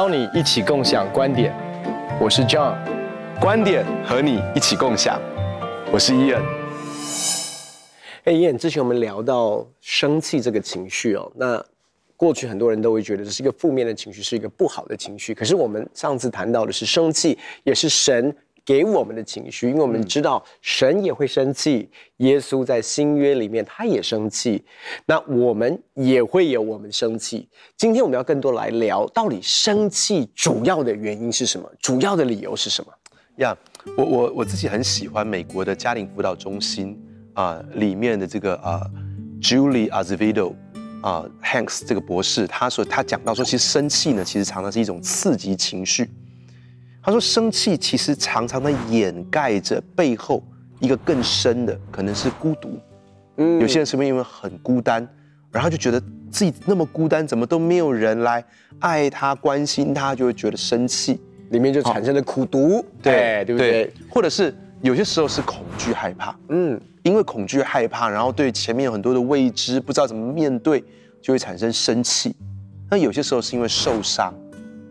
邀你一起共享观点，我是 John，观点和你一起共享，我是伊恩。哎伊恩之前我们聊到生气这个情绪哦，那过去很多人都会觉得这是一个负面的情绪，是一个不好的情绪。可是我们上次谈到的是生气，也是神给我们的情绪，因为我们知道神也会生气，耶稣在新约里面他也生气，那我们也会有我们生气。今天我们要更多来聊，到底生气主要的原因是什么？主要的理由是什么？呀，yeah, 我我我自己很喜欢美国的家庭辅导中心啊、呃、里面的这个啊、呃、Julie Azevedo 啊、呃、Hanks 这个博士，他说他讲到说，其实生气呢，其实常常是一种刺激情绪。他说：“生气其实常常的掩盖着背后一个更深的，可能是孤独。嗯，有些人是不是因为很孤单，然后就觉得自己那么孤单，怎么都没有人来爱他、关心他，就会觉得生气，里面就产生了苦毒。对，对不对？对，或者是有些时候是恐惧、害怕。嗯，因为恐惧、害怕，然后对前面有很多的未知，不知道怎么面对，就会产生生气。那有些时候是因为受伤，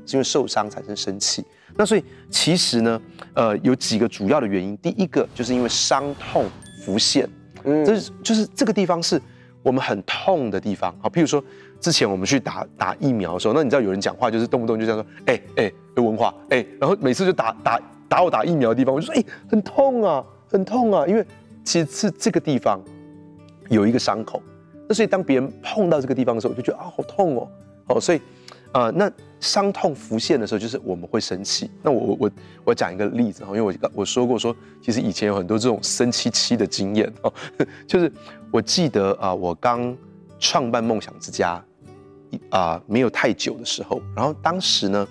是因为受伤产生生气。”那所以其实呢，呃，有几个主要的原因。第一个就是因为伤痛浮现，嗯，这是就是这个地方是我们很痛的地方。好，譬如说之前我们去打打疫苗的时候，那你知道有人讲话就是动不动就这样说，哎哎，有文化，哎，然后每次就打打打我打疫苗的地方，我就说，哎，很痛啊，很痛啊，因为其实是这个地方有一个伤口。那所以当别人碰到这个地方的时候，我就觉得啊，好痛哦，好，所以。啊、呃，那伤痛浮现的时候，就是我们会生气。那我我我我讲一个例子哈，因为我我说过说，其实以前有很多这种生气气的经验哦，就是我记得啊、我刚创办梦想之家啊、没有太久的时候，然后当时呢，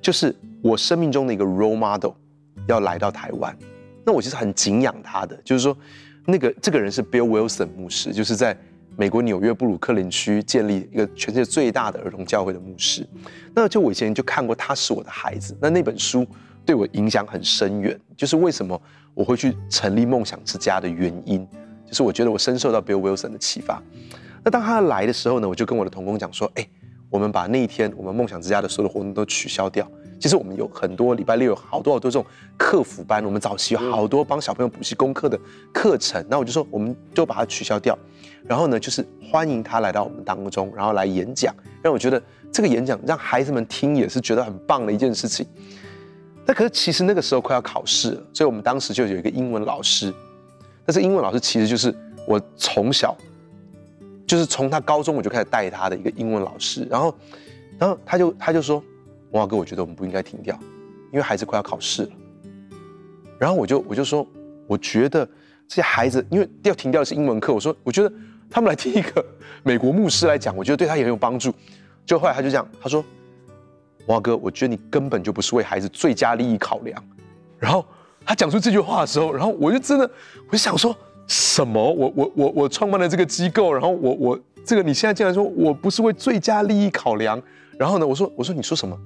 就是我生命中的一个 role model 要来到台湾，那我其实很敬仰他的，就是说那个这个人是 Bill Wilson 牧师，就是在。美国纽约布鲁克林区建立一个全世界最大的儿童教会的牧师，那就我以前就看过《他是我的孩子》，那那本书对我影响很深远，就是为什么我会去成立梦想之家的原因，就是我觉得我深受到 Bill Wilson 的启发。那当他来的时候呢，我就跟我的同工讲说：“哎，我们把那一天我们梦想之家的所有的活动都取消掉。其实我们有很多礼拜六有好多好多这种客服班，我们早期有好多帮小朋友补习功课的课程，那我就说我们就把它取消掉。”然后呢，就是欢迎他来到我们当中，然后来演讲，让我觉得这个演讲让孩子们听也是觉得很棒的一件事情。那可是其实那个时候快要考试了，所以我们当时就有一个英文老师。但是英文老师其实就是我从小，就是从他高中我就开始带他的一个英文老师。然后，然后他就他就说：“王哥，我觉得我们不应该停掉，因为孩子快要考试了。”然后我就我就说：“我觉得这些孩子，因为要停掉的是英文课，我说我觉得。”他们来听一个 美国牧师来讲，我觉得对他也很有帮助。就后来他就这样，他说：“王哥，我觉得你根本就不是为孩子最佳利益考量。”然后他讲出这句话的时候，然后我就真的，我就想说什么？我我我我创办了这个机构，然后我我这个你现在竟然说我不是为最佳利益考量？然后呢，我说我说你说什么？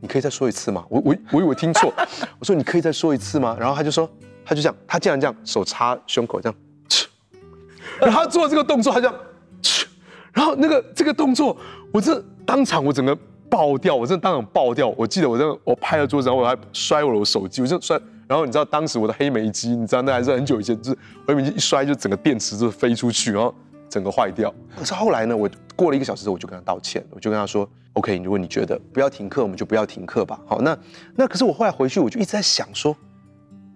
你可以再说一次吗？我我我以为听错，我说你可以再说一次吗？然后他就说，他就这样，他竟然这样手插胸口这样。然后他做这个动作，他这样，然后那个这个动作，我这当场我整个爆掉，我真的当场爆掉。我记得我真的我拍了桌子，然后我还摔我的手机，我就摔。然后你知道当时我的黑莓机，你知道那还是很久以前，就是黑莓机一摔就整个电池就飞出去，然后整个坏掉。可是后来呢，我过了一个小时之后，我就跟他道歉，我就跟他说，OK，如果你觉得不要停课，我们就不要停课吧。好，那那可是我后来回去，我就一直在想说，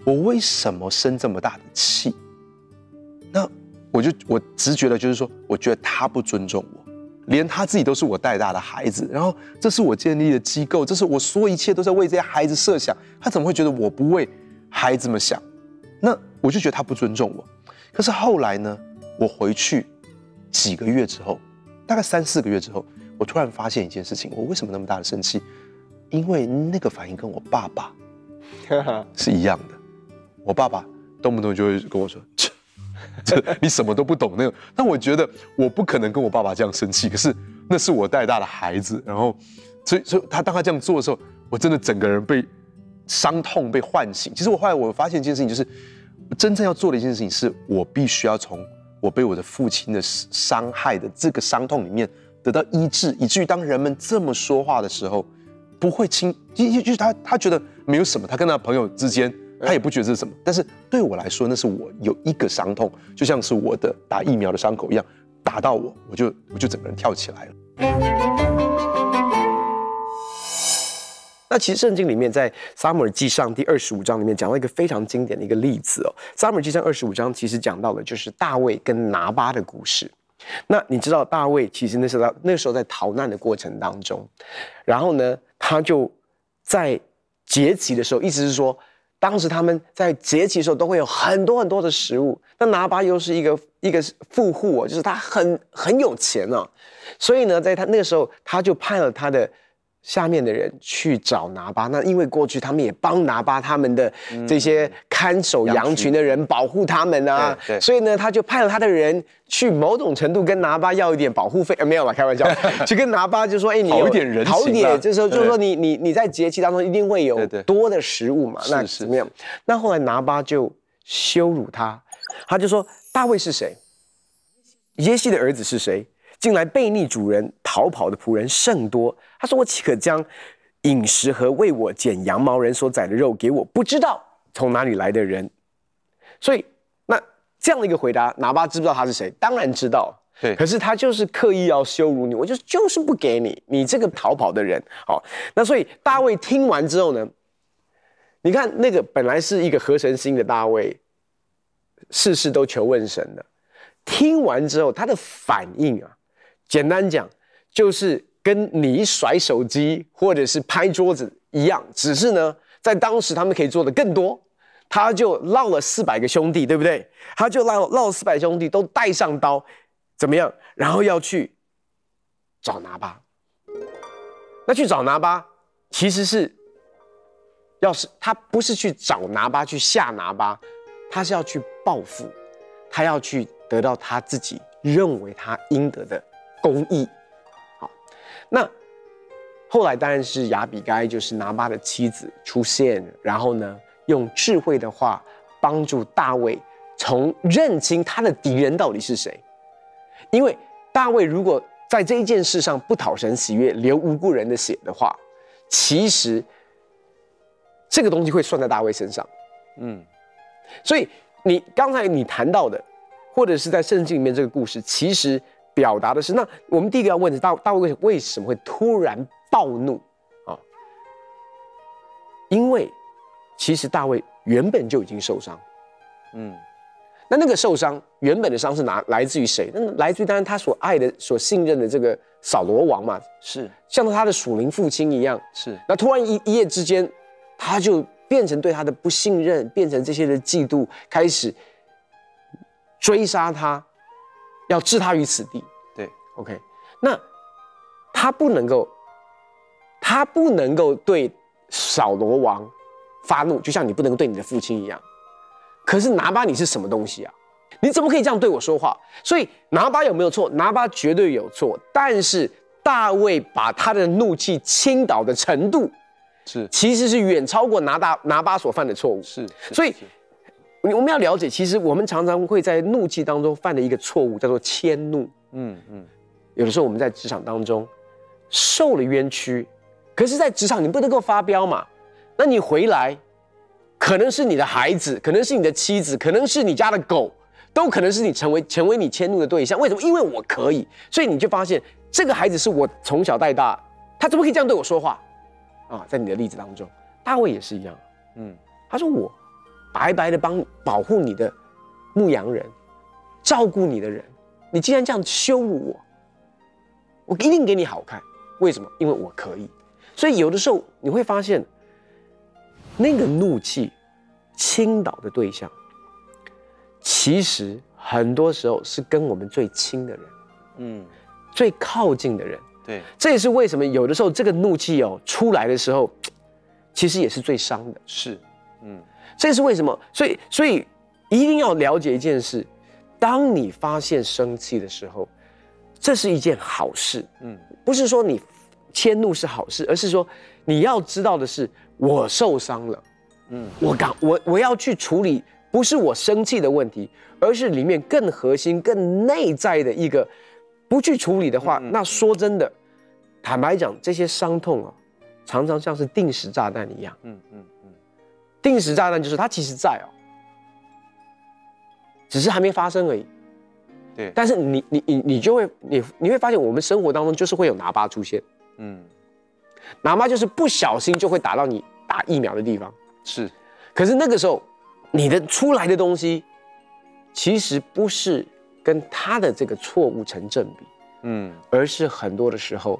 我为什么生这么大的气？那。我就我直觉的就是说，我觉得他不尊重我，连他自己都是我带大的孩子，然后这是我建立的机构，这是我所有一切都在为这些孩子设想，他怎么会觉得我不为孩子们想？那我就觉得他不尊重我。可是后来呢，我回去几个月之后，大概三四个月之后，我突然发现一件事情：我为什么那么大的生气？因为那个反应跟我爸爸是一样的。我爸爸动不动就会跟我说。这你什么都不懂那个，但我觉得我不可能跟我爸爸这样生气。可是那是我带大的孩子，然后，所以所以他当他这样做的时候，我真的整个人被伤痛被唤醒。其实我后来我发现一件事情，就是真正要做的一件事情，是我必须要从我被我的父亲的伤害的这个伤痛里面得到医治，以至于当人们这么说话的时候，不会轻，就就是他他觉得没有什么，他跟他朋友之间他也不觉得这是什么，但是对我来说那是我有一个伤痛，就像是我的打疫苗的伤口一样，打到我我就我就整个人跳起来了。那其实圣经里面在撒母耳记上第二十五章里面讲到一个非常经典的一个例子哦。撒母耳记上二十五章其实讲到的就是大卫跟拿巴的故事。那你知道大卫其实那时候那时候在逃难的过程当中，然后呢，他就在节期的时候，意思是说，当时他们在节期的时候都会有很多很多的食物。那拿巴又是一个一个富户哦，就是他很很有钱啊，所以呢，在他那个时候，他就派了他的。下面的人去找拿巴，那因为过去他们也帮拿巴他们的这些看守羊群的人保护他们啊，所以呢，他就派了他的人去某种程度跟拿巴要一点保护费，呃，没有吧？开玩笑，去跟拿巴就说，哎，你有一点人好一点，就是说就是说你你你在节气当中一定会有多的食物嘛，那怎么样？那后来拿巴就羞辱他，他就说大卫是谁？耶西的儿子是谁？近来背逆主人逃跑的仆人甚多。他说：“我岂可将饮食和为我剪羊毛人所宰的肉给我不知道 从哪里来的人？”所以，那这样的一个回答，拿巴知不知道他是谁？当然知道。对。可是他就是刻意要羞辱你，我就就是不给你，你这个逃跑的人。好，那所以大卫听完之后呢，你看那个本来是一个合神心的大卫，事事都求问神的，听完之后他的反应啊。简单讲，就是跟你甩手机或者是拍桌子一样，只是呢，在当时他们可以做的更多。他就绕了四百个兄弟，对不对？他就绕绕了四百兄弟都带上刀，怎么样？然后要去找拿巴。那去找拿巴，其实是，要是他不是去找拿巴去吓拿巴，他是要去报复，他要去得到他自己认为他应得的。公义，好，那后来当然是亚比该，就是拿巴的妻子出现，然后呢，用智慧的话帮助大卫从认清他的敌人到底是谁。因为大卫如果在这一件事上不讨神喜悦，流无辜人的血的话，其实这个东西会算在大卫身上。嗯，所以你刚才你谈到的，或者是在圣经里面这个故事，其实。表达的是，那我们第一个要问的是大大卫为为什么会突然暴怒啊？因为其实大卫原本就已经受伤，嗯，那那个受伤原本的伤是哪来自于谁？那来自于当然他所爱的、所信任的这个扫罗王嘛，是像他的属灵父亲一样，是。那突然一一夜之间，他就变成对他的不信任，变成这些的嫉妒，开始追杀他。要置他于死地，对，OK，那他不能够，他不能够对扫罗王发怒，就像你不能够对你的父亲一样。可是拿巴，你是什么东西啊？你怎么可以这样对我说话？所以拿巴有没有错？拿巴绝对有错。但是大卫把他的怒气倾倒的程度，是其实是远超过拿大拿巴所犯的错误。是，所以。我们要了解，其实我们常常会在怒气当中犯的一个错误，叫做迁怒。嗯嗯，有的时候我们在职场当中受了冤屈，可是，在职场你不能够发飙嘛？那你回来，可能是你的孩子，可能是你的妻子，可能是你家的狗，都可能是你成为成为你迁怒的对象。为什么？因为我可以，所以你就发现这个孩子是我从小带大，他怎么可以这样对我说话？啊，在你的例子当中，大卫也是一样。嗯，他说我。白白的帮保护你的牧羊人，照顾你的人，你竟然这样羞辱我，我一定给你好看。为什么？因为我可以。所以有的时候你会发现，那个怒气倾倒的对象，其实很多时候是跟我们最亲的人，嗯，最靠近的人。对，这也是为什么有的时候这个怒气哦出来的时候，其实也是最伤的。是，嗯。这是为什么？所以，所以一定要了解一件事：当你发现生气的时候，这是一件好事。嗯，不是说你迁怒是好事，而是说你要知道的是，我受伤了。嗯，我刚我我要去处理，不是我生气的问题，而是里面更核心、更内在的一个。不去处理的话，那说真的，坦白讲，这些伤痛啊，常常像是定时炸弹一样。嗯嗯嗯，定时炸弹就是它其实在哦，只是还没发生而已。对，但是你你你你就会你你会发现，我们生活当中就是会有喇叭出现。嗯，拿巴就是不小心就会打到你打疫苗的地方。是，可是那个时候，你的出来的东西，其实不是跟他的这个错误成正比，嗯，而是很多的时候，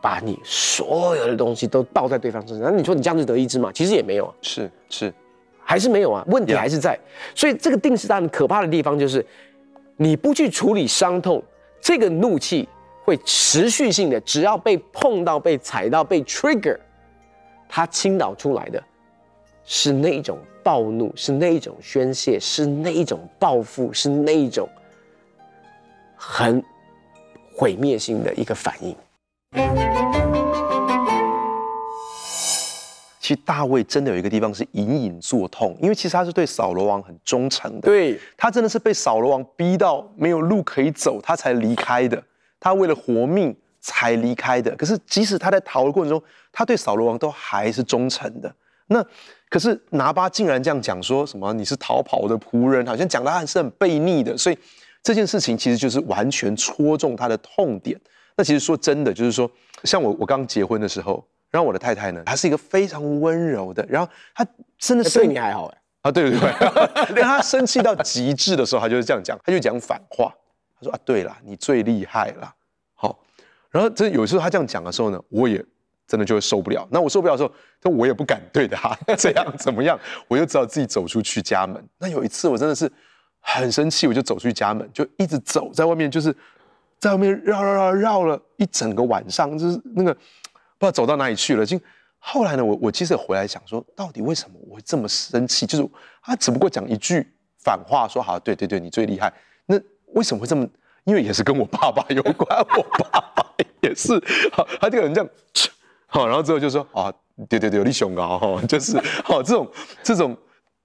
把你所有的东西都倒在对方身上。那你说你这样子得医治吗？其实也没有啊，是是，还是没有啊，问题还是在。所以这个定时炸弹可怕的地方就是，你不去处理伤痛，这个怒气会持续性的，只要被碰到、被踩到、被 trigger，它倾倒出来的。是那一种暴怒，是那一种宣泄，是那一种报复，是那一种很毁灭性的一个反应。其实大卫真的有一个地方是隐隐作痛，因为其实他是对扫罗王很忠诚的。对，他真的是被扫罗王逼到没有路可以走，他才离开的。他为了活命才离开的。可是即使他在逃的过程中，他对扫罗王都还是忠诚的。那。可是拿巴竟然这样讲，说什么你是逃跑的仆人，好像讲的还是很悖逆的。所以这件事情其实就是完全戳中他的痛点。那其实说真的，就是说，像我我刚结婚的时候，然后我的太太呢，她是一个非常温柔的，然后她真的是对你还好哎啊，对对对，但她生气到极致的时候，她就是这样讲，她就讲反话，她说啊，对了，你最厉害了，好，然后这有时候她这样讲的时候呢，我也。真的就会受不了。那我受不了的时候，那我也不敢对他这样怎么样，我就只好自己走出去家门。那有一次我真的是很生气，我就走出去家门，就一直走在外面，就是在外面绕绕绕绕了一整个晚上，就是那个不知道走到哪里去了。就后来呢，我我其实回来想说，到底为什么我会这么生气？就是他只不过讲一句反话，说好，对对对，你最厉害。那为什么会这么？因为也是跟我爸爸有关，我爸爸也是，好，他这个人这样。好，然后之后就说啊，对对对，有你熊啊，哈，就是好这种这种，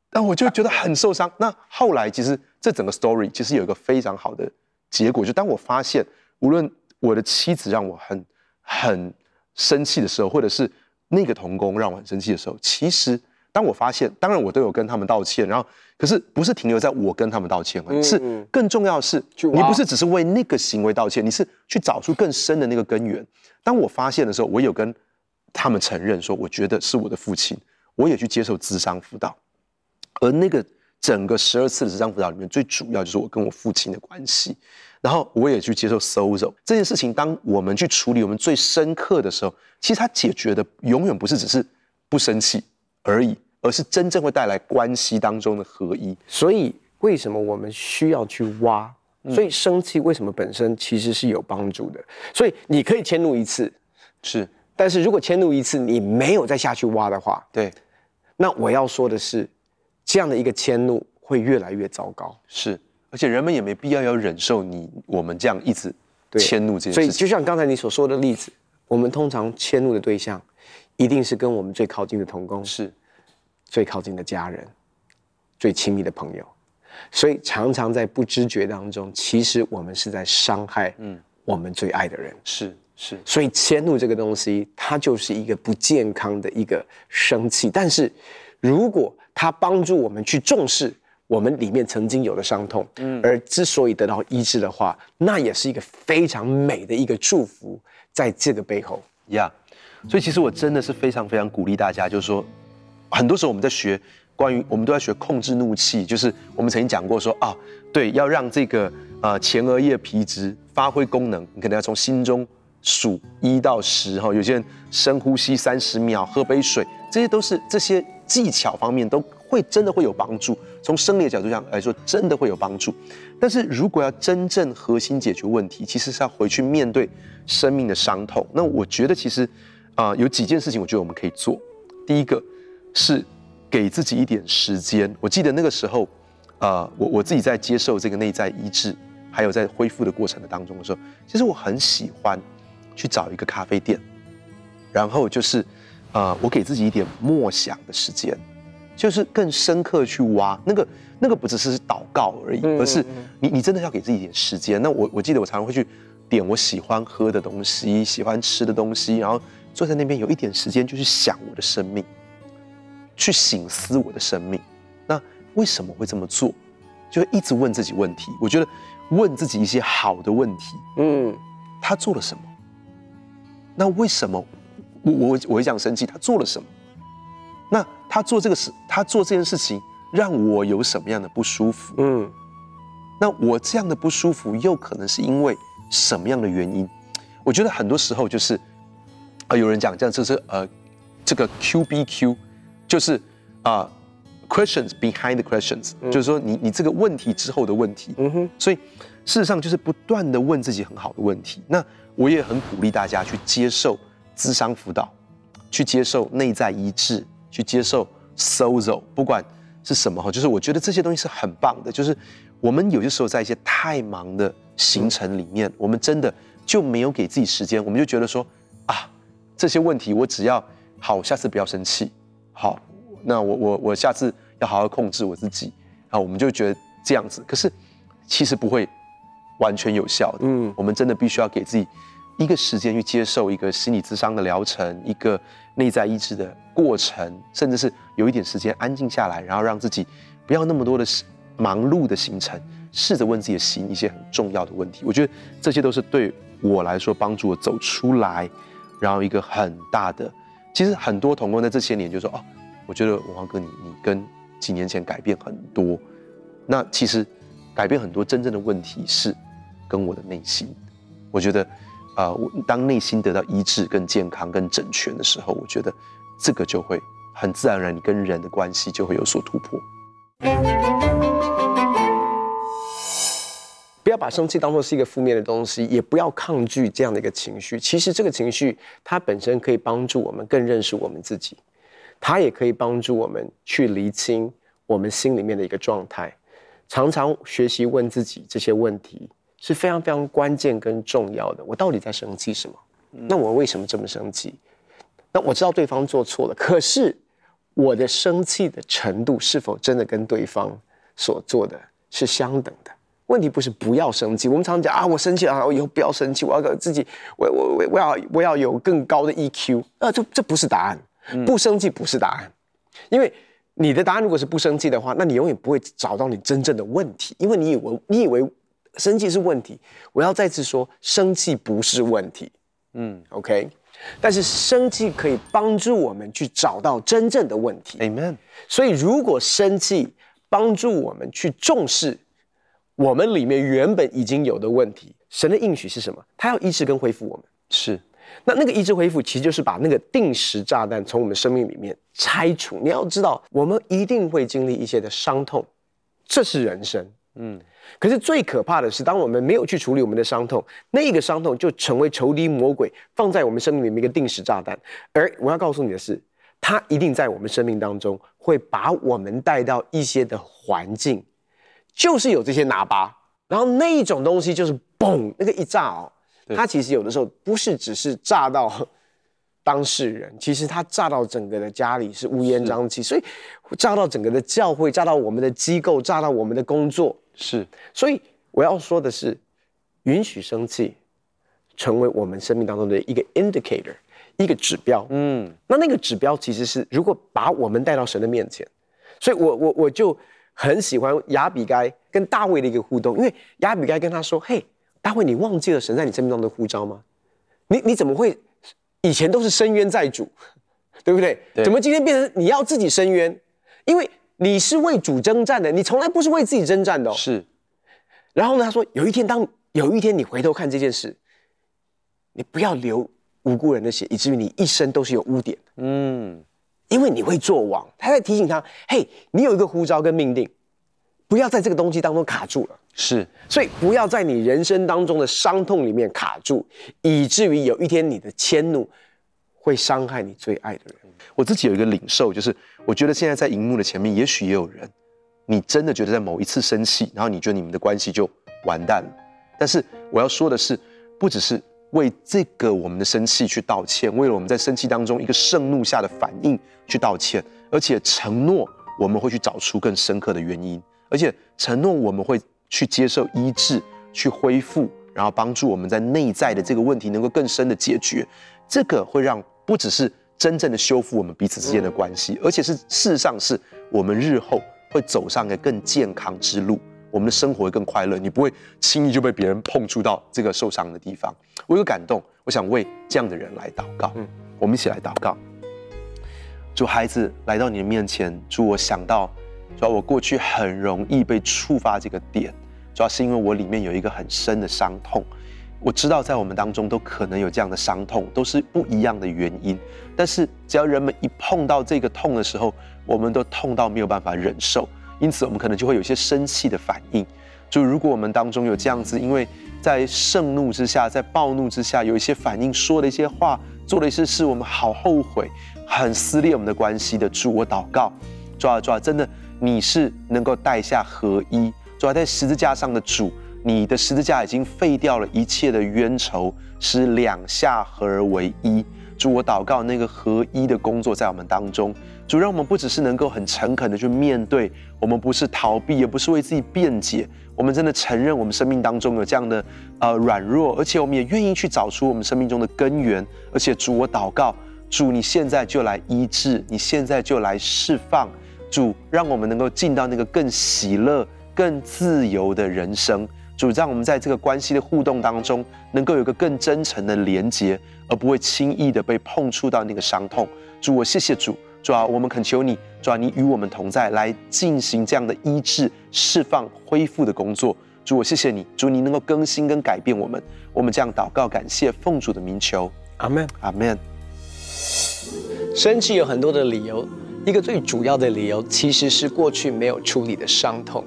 但我就觉得很受伤。那后来其实这整个 story 其实有一个非常好的结果，就当我发现，无论我的妻子让我很很生气的时候，或者是那个童工让我很生气的时候，其实当我发现，当然我都有跟他们道歉，然后可是不是停留在我跟他们道歉，嗯嗯是更重要的是，你不是只是为那个行为道歉，你是去找出更深的那个根源。当我发现的时候，我有跟。他们承认说：“我觉得是我的父亲，我也去接受智商辅导，而那个整个十二次的这张辅导里面，最主要就是我跟我父亲的关系。然后我也去接受 sozo 这件事情。当我们去处理我们最深刻的时候，其实它解决的永远不是只是不生气而已，而是真正会带来关系当中的合一。所以为什么我们需要去挖？所以生气为什么本身其实是有帮助的？所以你可以迁怒一次，是。”但是如果迁怒一次，你没有再下去挖的话，对，那我要说的是，这样的一个迁怒会越来越糟糕。是，而且人们也没必要要忍受你我们这样一直迁怒这件事情。所以就像刚才你所说的例子，我们通常迁怒的对象，一定是跟我们最靠近的同工，是，最靠近的家人，最亲密的朋友。所以常常在不知觉当中，其实我们是在伤害，嗯，我们最爱的人。是。是，所以迁怒这个东西，它就是一个不健康的一个生气。但是，如果它帮助我们去重视我们里面曾经有的伤痛，嗯，而之所以得到医治的话，那也是一个非常美的一个祝福，在这个背后，呀。Yeah. 所以，其实我真的是非常非常鼓励大家，就是说，很多时候我们在学关于，我们都在学控制怒气，就是我们曾经讲过说啊，对，要让这个呃前额叶皮质发挥功能，你可能要从心中。数一到十哈，有些人深呼吸三十秒，喝杯水，这些都是这些技巧方面都会真的会有帮助。从生理的角度上来说，真的会有帮助。但是如果要真正核心解决问题，其实是要回去面对生命的伤痛。那我觉得其实啊、有几件事情，我觉得我们可以做。第一个是给自己一点时间。我记得那个时候啊、我我自己在接受这个内在医治，还有在恢复的过程的当中的时候，其实我很喜欢。去找一个咖啡店，然后就是，呃，我给自己一点默想的时间，就是更深刻去挖那个那个不只是祷告而已，而是你你真的要给自己一点时间。那我我记得我常常会去点我喜欢喝的东西，喜欢吃的东西，然后坐在那边有一点时间，就去想我的生命，去醒思我的生命。那为什么会这么做？就会一直问自己问题。我觉得问自己一些好的问题，嗯，他做了什么？那为什么我我我会这样生气？他做了什么？那他做这个事，他做这件事情让我有什么样的不舒服？嗯，那我这样的不舒服又可能是因为什么样的原因？我觉得很多时候就是，啊，有人讲这样，这是呃，这个 Q B Q，就是啊，questions behind the questions，就是说你你这个问题之后的问题。嗯哼，所以事实上就是不断的问自己很好的问题。那我也很鼓励大家去接受咨商辅导，去接受内在医治。去接受 Sozo，不管是什么哈，就是我觉得这些东西是很棒的。就是我们有些时候在一些太忙的行程里面，我们真的就没有给自己时间，我们就觉得说啊，这些问题我只要好，下次不要生气，好，那我我我下次要好好控制我自己，啊，我们就觉得这样子。可是其实不会完全有效的，嗯，我们真的必须要给自己一个时间去接受一个心理咨商的疗程，一个内在医治的过程，甚至是有一点时间安静下来，然后让自己不要那么多的忙碌的行程，试着问自己的心一些很重要的问题。我觉得这些都是对我来说帮助我走出来，然后一个很大的。其实很多同工在这些年就说：“哦，我觉得文华哥你你跟几年前改变很多。”那其实改变很多真正的问题是跟我的内心。我觉得啊，我、呃、当内心得到医治、跟健康、跟整全的时候，我觉得。这个就会很自然而然，跟人的关系就会有所突破。不要把生气当作是一个负面的东西，也不要抗拒这样的一个情绪。其实这个情绪它本身可以帮助我们更认识我们自己，它也可以帮助我们去厘清我们心里面的一个状态。常常学习问自己这些问题是非常非常关键跟重要的。我到底在生气什么？那我为什么这么生气？那我知道对方做错了，可是我的生气的程度是否真的跟对方所做的是相等的？问题不是不要生气，我们常常讲啊，我生气了啊，我以后不要生气，我要给自己，我我我我要我要有更高的 EQ 啊，这这不是答案，不生气不是答案，因为你的答案如果是不生气的话，那你永远不会找到你真正的问题，因为你以为你以为生气是问题，我要再次说，生气不是问题，嗯，OK。但是生气可以帮助我们去找到真正的问题，Amen。所以如果生气帮助我们去重视我们里面原本已经有的问题，神的应许是什么？他要医治跟恢复我们。是，那那个医治恢复其实就是把那个定时炸弹从我们生命里面拆除。你要知道，我们一定会经历一些的伤痛，这是人生。嗯。可是最可怕的是，当我们没有去处理我们的伤痛，那个伤痛就成为仇敌魔鬼放在我们生命里面一个定时炸弹。而我要告诉你的是，它一定在我们生命当中会把我们带到一些的环境，就是有这些喇叭，然后那一种东西就是嘣，那个一炸哦，它其实有的时候不是只是炸到当事人，其实他炸到整个的家里是乌烟瘴气，所以炸到整个的教会，炸到我们的机构，炸到我们的工作。是，所以我要说的是，允许生气成为我们生命当中的一个 indicator，一个指标。嗯，那那个指标其实是，如果把我们带到神的面前，所以我我我就很喜欢亚比该跟大卫的一个互动，因为亚比该跟他说：“嘿，大卫，你忘记了神在你生命当中的呼召吗？你你怎么会以前都是伸冤在主，对不对？对，怎么今天变成你要自己伸冤？因为。”你是为主征战的，你从来不是为自己征战的哦。是。然后呢，他说有一天，当有一天你回头看这件事，你不要流无辜人的血，以至于你一生都是有污点。嗯。因为你会做王，他在提醒他：嘿，你有一个呼召跟命定，不要在这个东西当中卡住了。是。所以不要在你人生当中的伤痛里面卡住，以至于有一天你的迁怒会伤害你最爱的人。我自己有一个领受，就是我觉得现在在荧幕的前面，也许也有人，你真的觉得在某一次生气，然后你觉得你们的关系就完蛋了。但是我要说的是，不只是为这个我们的生气去道歉，为了我们在生气当中一个盛怒下的反应去道歉，而且承诺我们会去找出更深刻的原因，而且承诺我们会去接受医治、去恢复，然后帮助我们在内在的这个问题能够更深的解决。这个会让不只是真正的修复我们彼此之间的关系，而且是事实上是我们日后会走上一个更健康之路，我们的生活会更快乐。你不会轻易就被别人碰触到这个受伤的地方。我有感动，我想为这样的人来祷告。嗯，我们一起来祷告。主，孩子来到你的面前，主，我想到，主要我过去很容易被触发这个点，主要是因为我里面有一个很深的伤痛。我知道在我们当中都可能有这样的伤痛，都是不一样的原因。但是只要人们一碰到这个痛的时候，我们都痛到没有办法忍受，因此我们可能就会有一些生气的反应。就如果我们当中有这样子，因为在盛怒之下，在暴怒之下有一些反应，说了一些话，做了一些事，我们好后悔。很撕裂我们的关系的主，我祷告，抓啊抓，真的你是能够带下合一，主啊，在十字架上的主，你的十字架已经废掉了一切的冤仇，使两下合而为一。主，我祷告那个合一的工作在我们当中，主让我们不只是能够很诚恳的去面对，我们不是逃避，也不是为自己辩解，我们真的承认我们生命当中有这样的呃软弱，而且我们也愿意去找出我们生命中的根源，而且主，我祷告。主，你现在就来医治，你现在就来释放。主，让我们能够进到那个更喜乐、更自由的人生。主，让我们在这个关系的互动当中，能够有一个更真诚的连接，而不会轻易的被碰触到那个伤痛。主，我谢谢主。主啊，我们恳求你，主啊，你与我们同在，来进行这样的医治、释放、恢复的工作。主，我谢谢你。主，你能够更新跟改变我们。我们这样祷告，感谢奉主的名求。阿门，阿门。生气有很多的理由，一个最主要的理由其实是过去没有处理的伤痛。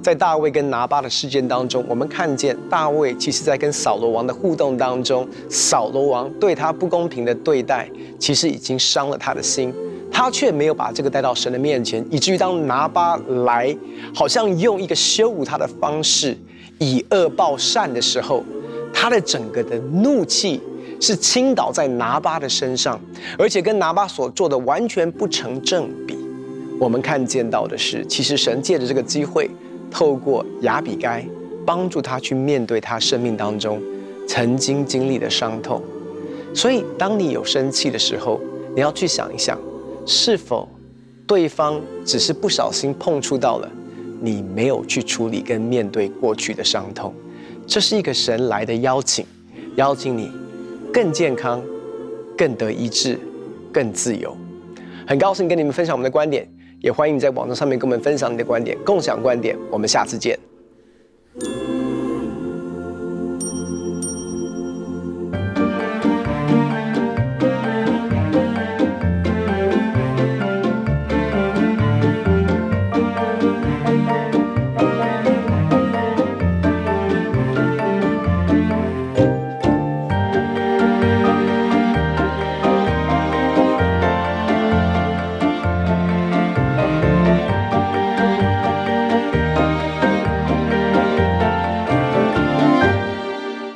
在大卫跟拿巴的事件当中，我们看见大卫其实在跟扫罗王的互动当中，扫罗王对他不公平的对待，其实已经伤了他的心，他却没有把这个带到神的面前，以至于当拿巴来，好像用一个羞辱他的方式，以恶报善的时候，他的整个的怒气。是倾倒在拿巴的身上，而且跟拿巴所做的完全不成正比。我们看见到的是，其实神借着这个机会，透过亚比该，帮助他去面对他生命当中曾经经历的伤痛。所以，当你有生气的时候，你要去想一想，是否对方只是不小心碰触到了，你没有去处理跟面对过去的伤痛。这是一个神来的邀请，邀请你。更健康，更得医治，更自由。很高兴跟你们分享我们的观点，也欢迎你在网络上面跟我们分享你的观点，共享观点。我们下次见。